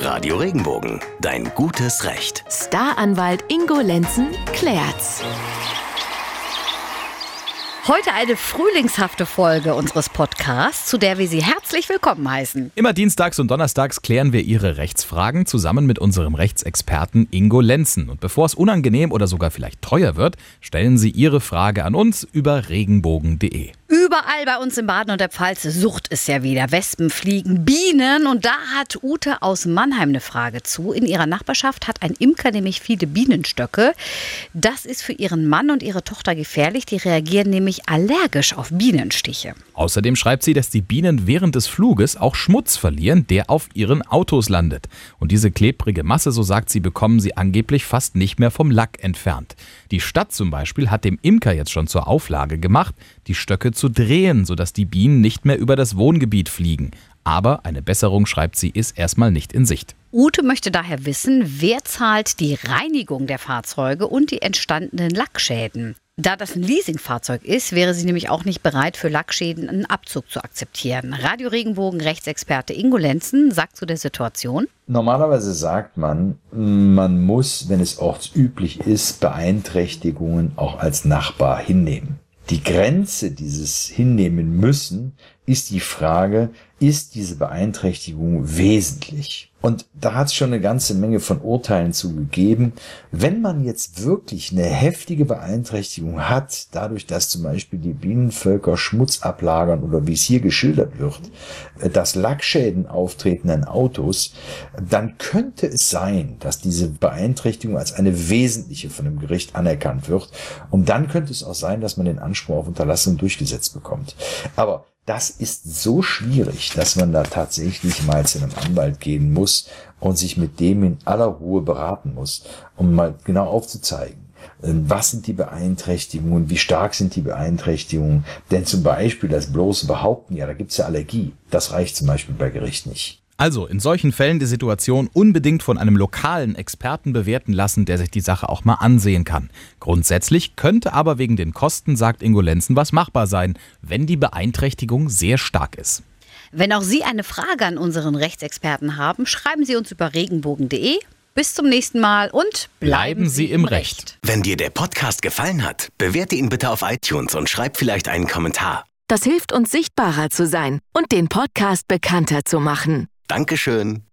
Radio Regenbogen, dein gutes Recht. Staranwalt Ingo Lenzen klärt's. Heute eine frühlingshafte Folge unseres Podcasts, zu der wir Sie herzlich willkommen heißen. Immer dienstags und donnerstags klären wir Ihre Rechtsfragen zusammen mit unserem Rechtsexperten Ingo Lenzen. Und bevor es unangenehm oder sogar vielleicht teuer wird, stellen Sie Ihre Frage an uns über regenbogen.de. Überall bei uns im Baden und der Pfalz sucht es ja wieder. Wespen, Fliegen, Bienen. Und da hat Ute aus Mannheim eine Frage zu. In ihrer Nachbarschaft hat ein Imker nämlich viele Bienenstöcke. Das ist für ihren Mann und ihre Tochter gefährlich. Die reagieren nämlich allergisch auf Bienenstiche. Außerdem schreibt sie, dass die Bienen während des Fluges auch Schmutz verlieren, der auf ihren Autos landet. Und diese klebrige Masse, so sagt sie, bekommen sie angeblich fast nicht mehr vom Lack entfernt. Die Stadt zum Beispiel hat dem Imker jetzt schon zur Auflage gemacht, die Stöcke zu drehen, sodass die Bienen nicht mehr über das Wohngebiet fliegen. Aber eine Besserung, schreibt sie, ist erstmal nicht in Sicht. Ute möchte daher wissen, wer zahlt die Reinigung der Fahrzeuge und die entstandenen Lackschäden. Da das ein Leasingfahrzeug ist, wäre sie nämlich auch nicht bereit, für Lackschäden einen Abzug zu akzeptieren. Radio Regenbogen Rechtsexperte Ingo Lenzen sagt zu der Situation. Normalerweise sagt man, man muss, wenn es ortsüblich ist, Beeinträchtigungen auch als Nachbar hinnehmen. Die Grenze dieses hinnehmen müssen ist die Frage, ist diese Beeinträchtigung wesentlich? Und da hat es schon eine ganze Menge von Urteilen zugegeben. Wenn man jetzt wirklich eine heftige Beeinträchtigung hat, dadurch, dass zum Beispiel die Bienenvölker Schmutz ablagern oder wie es hier geschildert wird, äh, dass Lackschäden auftreten an Autos, dann könnte es sein, dass diese Beeinträchtigung als eine wesentliche von dem Gericht anerkannt wird. Und dann könnte es auch sein, dass man den Anspruch auf Unterlassung durchgesetzt bekommt. Aber das ist so schwierig, dass man da tatsächlich mal zu einem Anwalt gehen muss und sich mit dem in aller Ruhe beraten muss, um mal genau aufzuzeigen, äh, was sind die Beeinträchtigungen, wie stark sind die Beeinträchtigungen. Denn zum Beispiel das bloße Behaupten, ja, da gibt's ja Allergie, das reicht zum Beispiel bei Gericht nicht. Also in solchen Fällen die Situation unbedingt von einem lokalen Experten bewerten lassen, der sich die Sache auch mal ansehen kann. Grundsätzlich könnte aber wegen den Kosten, sagt Ingo Lenzen, was machbar sein, wenn die Beeinträchtigung sehr stark ist. Wenn auch Sie eine Frage an unseren Rechtsexperten haben, schreiben Sie uns über regenbogen.de. Bis zum nächsten Mal und bleiben, bleiben Sie im Recht. Wenn dir der Podcast gefallen hat, bewerte ihn bitte auf iTunes und schreib vielleicht einen Kommentar. Das hilft uns sichtbarer zu sein und den Podcast bekannter zu machen. Dankeschön.